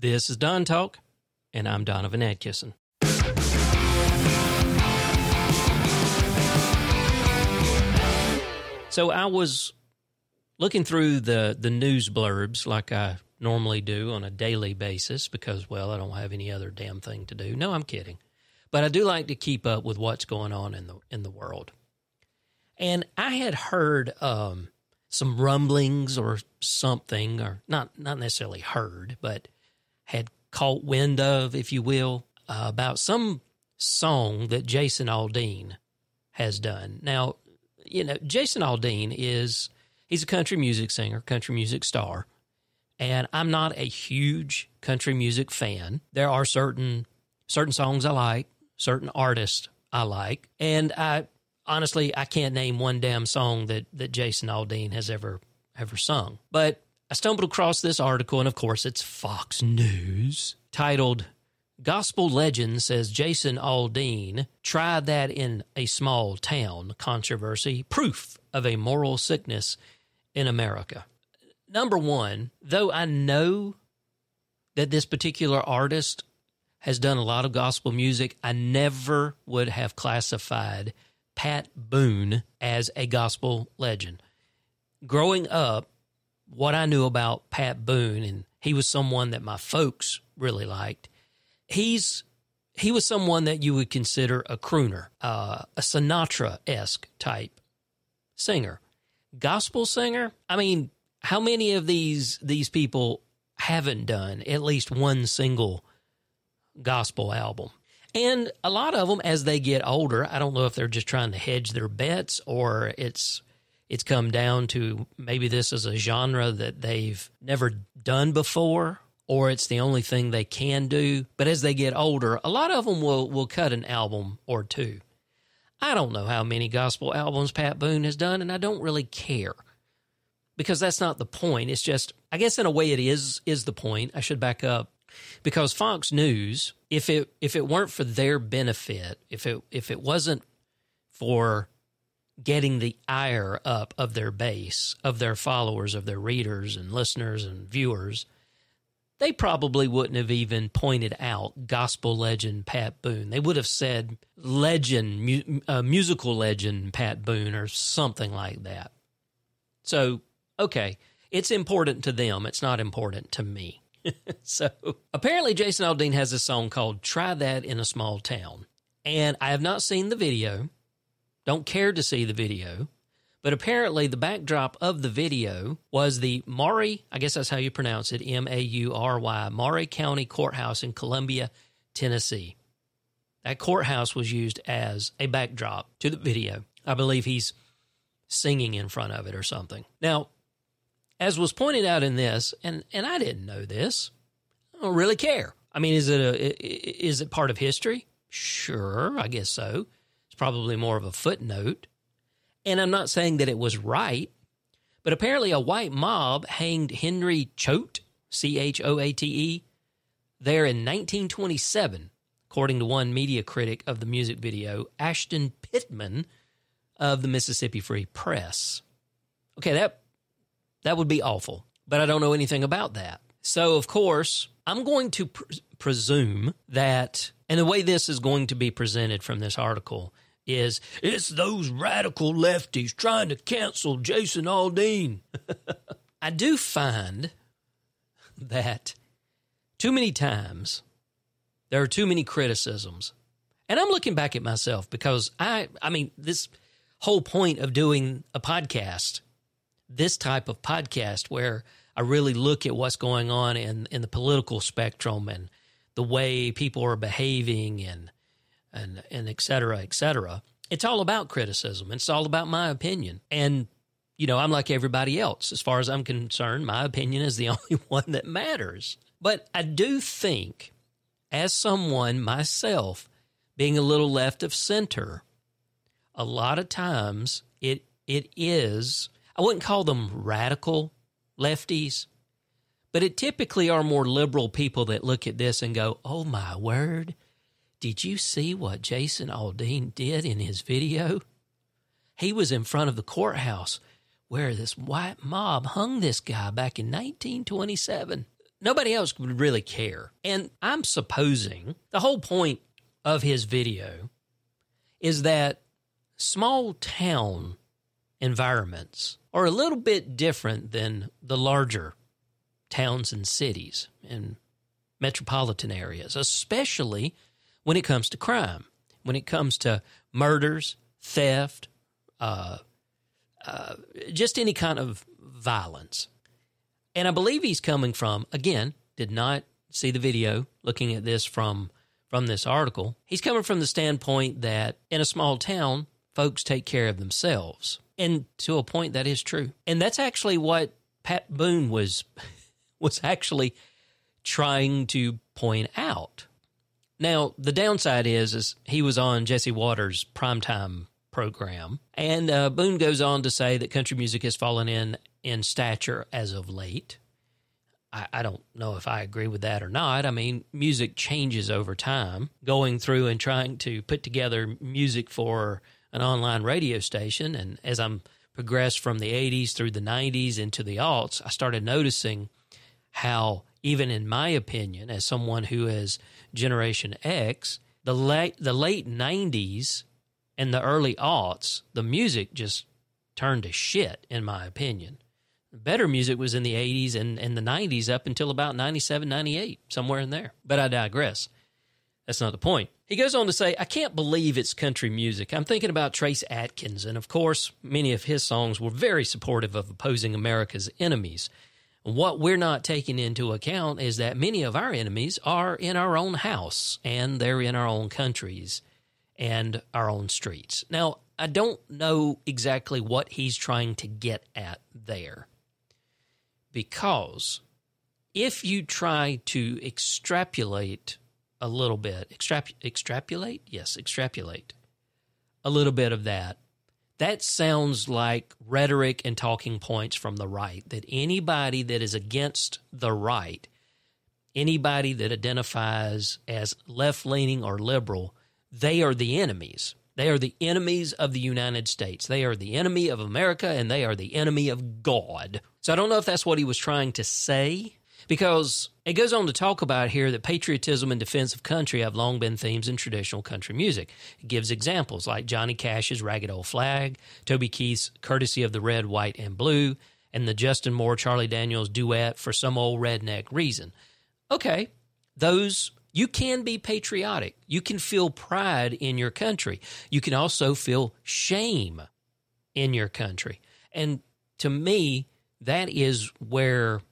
This is Don Talk, and I'm Donovan Atkinson. So I was looking through the the news blurbs like I normally do on a daily basis because well, I don't have any other damn thing to do. No, I'm kidding. But I do like to keep up with what's going on in the in the world. And I had heard um, some rumblings or something, or not not necessarily heard, but had caught wind of, if you will, uh, about some song that Jason Aldean has done. Now, you know, Jason Aldean is he's a country music singer, country music star, and I'm not a huge country music fan. There are certain certain songs I like, certain artists I like, and I honestly I can't name one damn song that that Jason Aldean has ever ever sung. But I stumbled across this article, and of course, it's Fox News titled Gospel legend says Jason Aldean tried that in a small town controversy, proof of a moral sickness in America. Number one, though I know that this particular artist has done a lot of gospel music, I never would have classified Pat Boone as a gospel legend. Growing up, what I knew about Pat Boone, and he was someone that my folks really liked he's he was someone that you would consider a crooner, uh, a Sinatra esque type singer, gospel singer. I mean, how many of these these people haven't done at least one single gospel album? And a lot of them, as they get older, I don't know if they're just trying to hedge their bets or it's it's come down to maybe this is a genre that they've never done before or it's the only thing they can do. But as they get older, a lot of them will, will cut an album or two. I don't know how many gospel albums Pat Boone has done, and I don't really care because that's not the point. It's just, I guess in a way it is, is the point. I should back up because Fox News, if it, if it weren't for their benefit, if it, if it wasn't for getting the ire up of their base, of their followers, of their readers and listeners and viewers, they probably wouldn't have even pointed out gospel legend Pat Boone. They would have said legend, mu- uh, musical legend Pat Boone or something like that. So, okay, it's important to them. It's not important to me. so, apparently, Jason Aldean has a song called Try That in a Small Town. And I have not seen the video, don't care to see the video. But apparently, the backdrop of the video was the Maury, I guess that's how you pronounce it, M A U R Y, Maury County Courthouse in Columbia, Tennessee. That courthouse was used as a backdrop to the video. I believe he's singing in front of it or something. Now, as was pointed out in this, and, and I didn't know this, I don't really care. I mean, is it a is it part of history? Sure, I guess so. Probably more of a footnote. And I'm not saying that it was right, but apparently a white mob hanged Henry Choate, C H O A T E, there in 1927, according to one media critic of the music video, Ashton Pittman of the Mississippi Free Press. Okay, that that would be awful, but I don't know anything about that. So, of course, I'm going to pr- presume that, and the way this is going to be presented from this article is it's those radical lefties trying to cancel Jason Aldean. I do find that too many times there are too many criticisms. And I'm looking back at myself because I I mean this whole point of doing a podcast, this type of podcast where I really look at what's going on in in the political spectrum and the way people are behaving and and and et cetera, et cetera. It's all about criticism. It's all about my opinion. And, you know, I'm like everybody else. As far as I'm concerned, my opinion is the only one that matters. But I do think, as someone myself, being a little left of center, a lot of times it it is I wouldn't call them radical lefties, but it typically are more liberal people that look at this and go, "Oh my word, did you see what Jason Aldean did in his video? He was in front of the courthouse where this white mob hung this guy back in 1927. nobody else would really care. And I'm supposing the whole point of his video is that small town environments are a little bit different than the larger towns and cities and metropolitan areas, especially when it comes to crime, when it comes to murders, theft, uh, uh, just any kind of violence. And I believe he's coming from, again, did not see the video looking at this from from this article. He's coming from the standpoint that in a small town, folks take care of themselves. And to a point that is true. And that's actually what Pat Boone was was actually trying to point out. Now, the downside is, is he was on Jesse Watters' primetime program, and uh, Boone goes on to say that country music has fallen in in stature as of late. I, I don't know if I agree with that or not. I mean, music changes over time. Going through and trying to put together music for an online radio station, and as I'm progressed from the 80s through the 90s into the aughts, I started noticing how, even in my opinion, as someone who is Generation X, the late the late '90s and the early aughts, the music just turned to shit, in my opinion. Better music was in the 80s and, and the 90s up until about 97, 98, somewhere in there. But I digress. That's not the point. He goes on to say, I can't believe it's country music. I'm thinking about Trace Atkins, and of course, many of his songs were very supportive of opposing America's enemies. What we're not taking into account is that many of our enemies are in our own house and they're in our own countries and our own streets. Now, I don't know exactly what he's trying to get at there because if you try to extrapolate a little bit, extrap- extrapolate? Yes, extrapolate a little bit of that that sounds like rhetoric and talking points from the right that anybody that is against the right, anybody that identifies as left leaning or liberal, they are the enemies. They are the enemies of the United States. They are the enemy of America and they are the enemy of God. So I don't know if that's what he was trying to say because it goes on to talk about here that patriotism and defense of country have long been themes in traditional country music. It gives examples like Johnny Cash's Ragged Old Flag, Toby Keith's Courtesy of the Red, White, and Blue, and the Justin Moore Charlie Daniels duet for some old redneck reason. Okay, those you can be patriotic. You can feel pride in your country. You can also feel shame in your country. And to me, that is where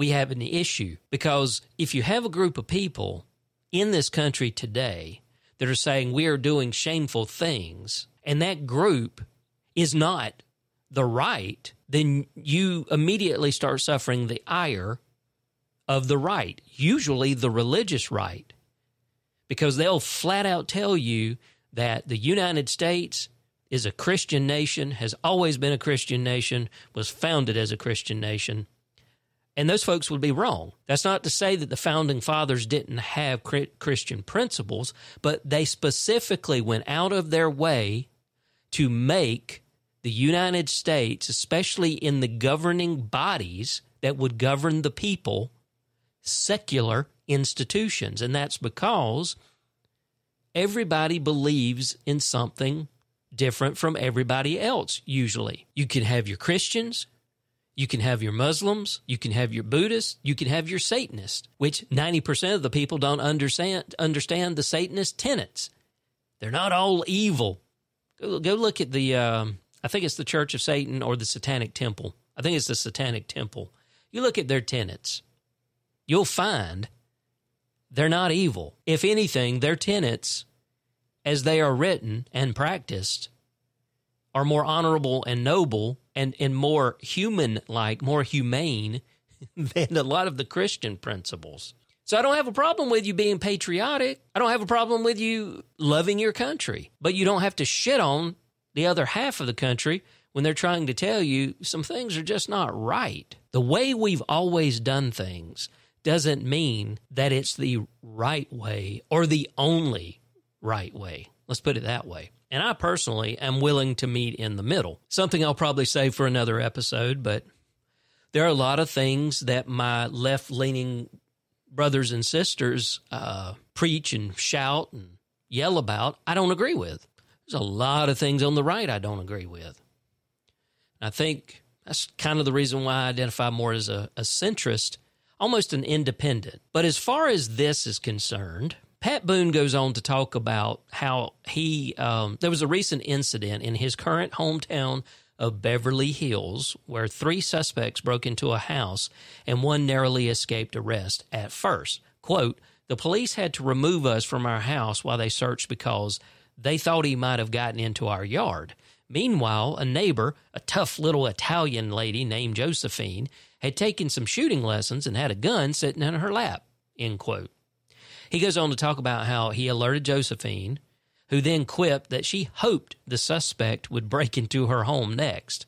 we have an issue. Because if you have a group of people in this country today that are saying we are doing shameful things, and that group is not the right, then you immediately start suffering the ire of the right, usually the religious right, because they'll flat out tell you that the United States is a Christian nation, has always been a Christian nation, was founded as a Christian nation, and those folks would be wrong. That's not to say that the founding fathers didn't have Christian principles, but they specifically went out of their way to make the United States, especially in the governing bodies that would govern the people, secular institutions. And that's because everybody believes in something different from everybody else, usually. You can have your Christians, you can have your Muslims, you can have your Buddhists, you can have your Satanists, which 90% of the people don't understand understand the Satanist tenets. They're not all evil. Go, go look at the um, I think it's the Church of Satan or the Satanic Temple. I think it's the Satanic Temple. You look at their tenets. You'll find they're not evil. If anything, their tenets as they are written and practiced are more honorable and noble and, and more human like, more humane than a lot of the Christian principles. So I don't have a problem with you being patriotic. I don't have a problem with you loving your country, but you don't have to shit on the other half of the country when they're trying to tell you some things are just not right. The way we've always done things doesn't mean that it's the right way or the only right way. Let's put it that way. And I personally am willing to meet in the middle. Something I'll probably save for another episode, but there are a lot of things that my left leaning brothers and sisters uh, preach and shout and yell about, I don't agree with. There's a lot of things on the right I don't agree with. I think that's kind of the reason why I identify more as a, a centrist, almost an independent. But as far as this is concerned, Pat Boone goes on to talk about how he, um, there was a recent incident in his current hometown of Beverly Hills where three suspects broke into a house and one narrowly escaped arrest at first. Quote, the police had to remove us from our house while they searched because they thought he might have gotten into our yard. Meanwhile, a neighbor, a tough little Italian lady named Josephine, had taken some shooting lessons and had a gun sitting in her lap. End quote. He goes on to talk about how he alerted Josephine, who then quipped that she hoped the suspect would break into her home next.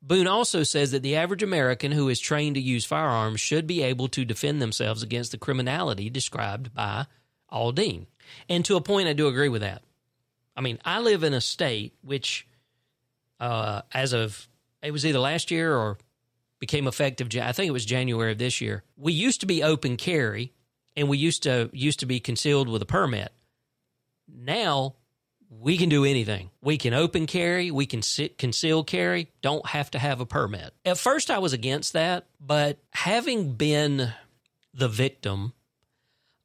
Boone also says that the average American who is trained to use firearms should be able to defend themselves against the criminality described by Aldean. And to a point, I do agree with that. I mean, I live in a state which, uh, as of it was either last year or became effective. I think it was January of this year. We used to be open carry, and we used to used to be concealed with a permit. Now we can do anything. We can open carry, we can sit, conceal carry, don't have to have a permit. At first, I was against that, but having been the victim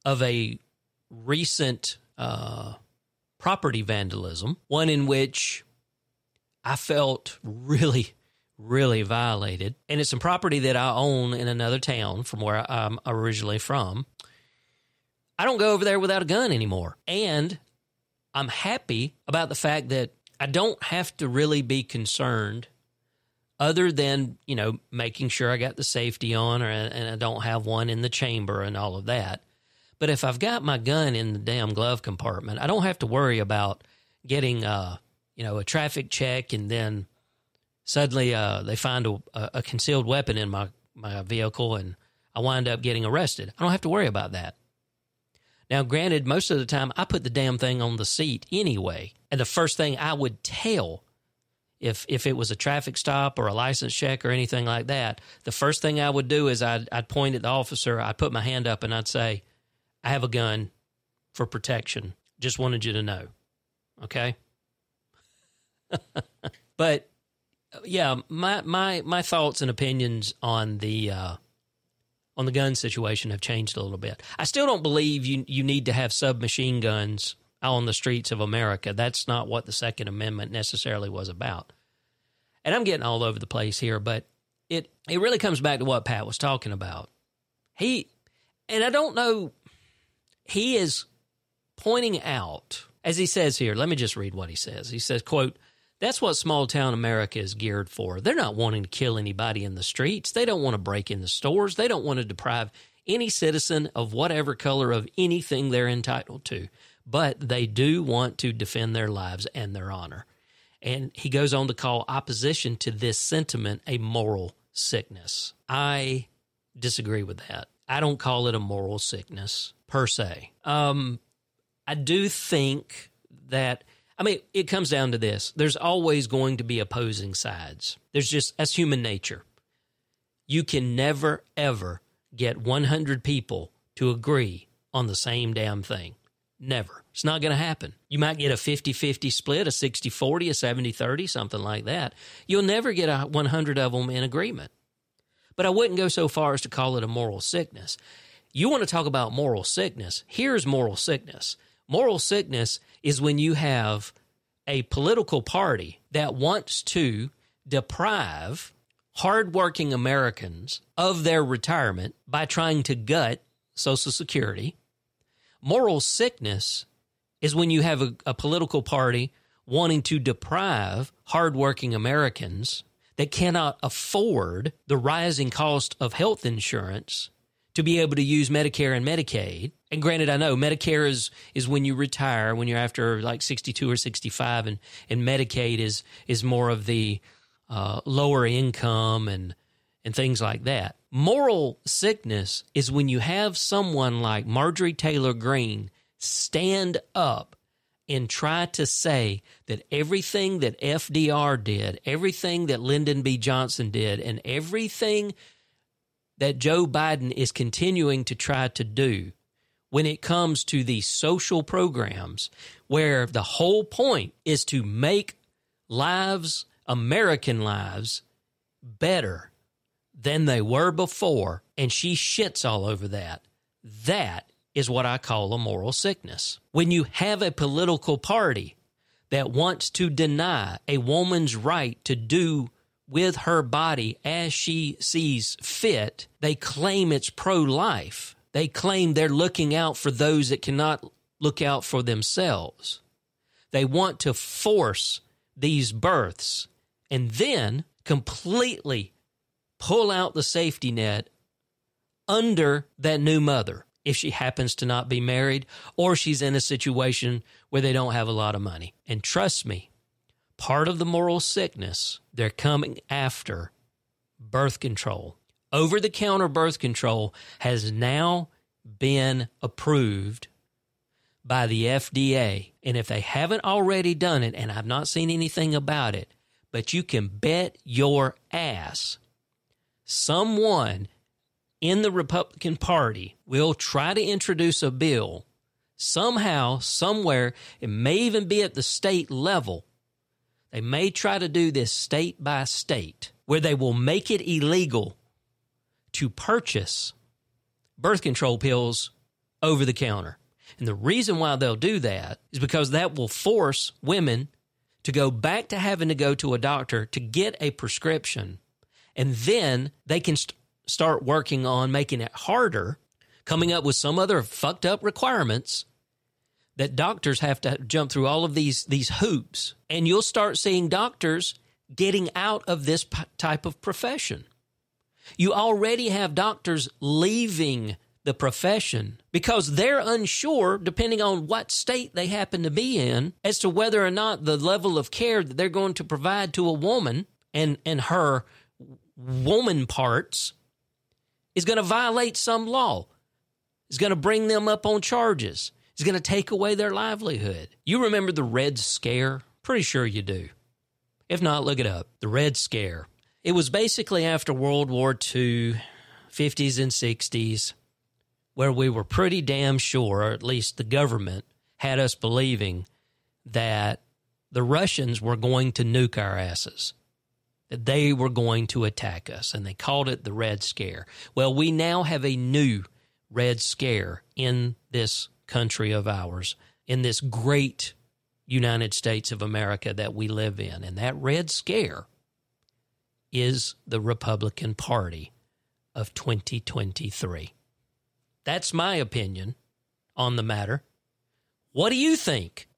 of a recent uh, property vandalism, one in which I felt really, really violated, and it's some property that I own in another town from where I'm originally from. I don't go over there without a gun anymore. And I'm happy about the fact that I don't have to really be concerned other than, you know, making sure I got the safety on or, and I don't have one in the chamber and all of that. But if I've got my gun in the damn glove compartment, I don't have to worry about getting, uh, you know, a traffic check and then suddenly uh, they find a, a concealed weapon in my, my vehicle and I wind up getting arrested. I don't have to worry about that. Now, granted, most of the time I put the damn thing on the seat anyway. And the first thing I would tell if if it was a traffic stop or a license check or anything like that, the first thing I would do is I'd, I'd point at the officer, I'd put my hand up and I'd say, I have a gun for protection. Just wanted you to know. Okay? but yeah, my my my thoughts and opinions on the uh, on the gun situation have changed a little bit. I still don't believe you you need to have submachine guns on the streets of America. That's not what the Second Amendment necessarily was about. And I'm getting all over the place here, but it it really comes back to what Pat was talking about. He and I don't know he is pointing out as he says here, let me just read what he says. He says, quote, that's what small town America is geared for. They're not wanting to kill anybody in the streets. They don't want to break into stores. They don't want to deprive any citizen of whatever color of anything they're entitled to. But they do want to defend their lives and their honor. And he goes on to call opposition to this sentiment a moral sickness. I disagree with that. I don't call it a moral sickness per se. Um, I do think that I mean, it comes down to this there's always going to be opposing sides. There's just, that's human nature. You can never, ever get 100 people to agree on the same damn thing. Never. It's not going to happen. You might get a 50 50 split, a 60 40, a 70 30, something like that. You'll never get a 100 of them in agreement. But I wouldn't go so far as to call it a moral sickness. You want to talk about moral sickness? Here's moral sickness moral sickness is when you have a political party that wants to deprive hardworking Americans of their retirement by trying to gut Social Security. Moral sickness is when you have a, a political party wanting to deprive hardworking Americans that cannot afford the rising cost of health insurance to be able to use Medicare and Medicaid. And granted, I know Medicare is is when you retire, when you're after like 62 or 65, and and Medicaid is is more of the uh, lower income and and things like that. Moral sickness is when you have someone like Marjorie Taylor Greene stand up and try to say that everything that FDR did, everything that Lyndon B. Johnson did, and everything that Joe Biden is continuing to try to do when it comes to these social programs, where the whole point is to make lives, American lives, better than they were before, and she shits all over that. That is what I call a moral sickness. When you have a political party that wants to deny a woman's right to do with her body as she sees fit, they claim it's pro life. They claim they're looking out for those that cannot look out for themselves. They want to force these births and then completely pull out the safety net under that new mother if she happens to not be married or she's in a situation where they don't have a lot of money. And trust me, part of the moral sickness, they're coming after birth control. Over the counter birth control has now been approved by the FDA. And if they haven't already done it, and I've not seen anything about it, but you can bet your ass someone in the Republican Party will try to introduce a bill somehow, somewhere, it may even be at the state level. They may try to do this state by state where they will make it illegal to purchase birth control pills over the counter. And the reason why they'll do that is because that will force women to go back to having to go to a doctor to get a prescription. And then they can st- start working on making it harder, coming up with some other fucked up requirements that doctors have to jump through all of these these hoops and you'll start seeing doctors getting out of this p- type of profession. You already have doctors leaving the profession because they're unsure, depending on what state they happen to be in, as to whether or not the level of care that they're going to provide to a woman and, and her woman parts is going to violate some law, is going to bring them up on charges, is going to take away their livelihood. You remember the Red Scare? Pretty sure you do. If not, look it up. The Red Scare. It was basically after World War II, 50s and 60s, where we were pretty damn sure, or at least the government had us believing that the Russians were going to nuke our asses that they were going to attack us, and they called it the Red Scare. Well, we now have a new Red Scare in this country of ours, in this great United States of America that we live in. And that Red Scare is the Republican Party of 2023. That's my opinion on the matter. What do you think?